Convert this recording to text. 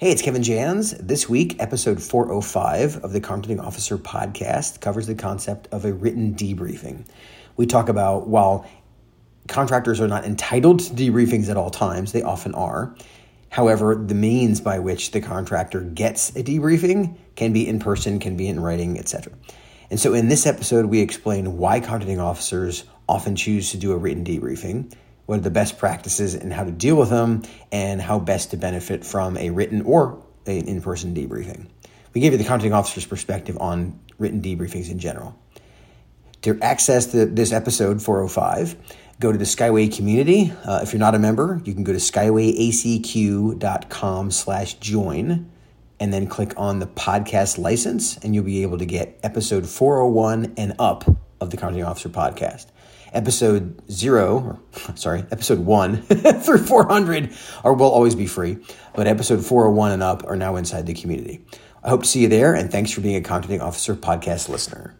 Hey, it's Kevin Jans. This week, episode 405 of the Contracting Officer podcast covers the concept of a written debriefing. We talk about while contractors are not entitled to debriefings at all times, they often are. However, the means by which the contractor gets a debriefing can be in person, can be in writing, etc. And so in this episode, we explain why contracting officers often choose to do a written debriefing what are the best practices and how to deal with them, and how best to benefit from a written or an in person debriefing. We gave you the contracting officer's perspective on written debriefings in general. To access the, this episode 405, go to the Skyway community. Uh, if you're not a member, you can go to skywayacq.com slash join and then click on the podcast license and you'll be able to get episode 401 and up of the Contracting Officer podcast episode zero, or, sorry, episode one through 400 are will always be free, but episode 401 and up are now inside the community. I hope to see you there, and thanks for being a Contracting Officer podcast listener.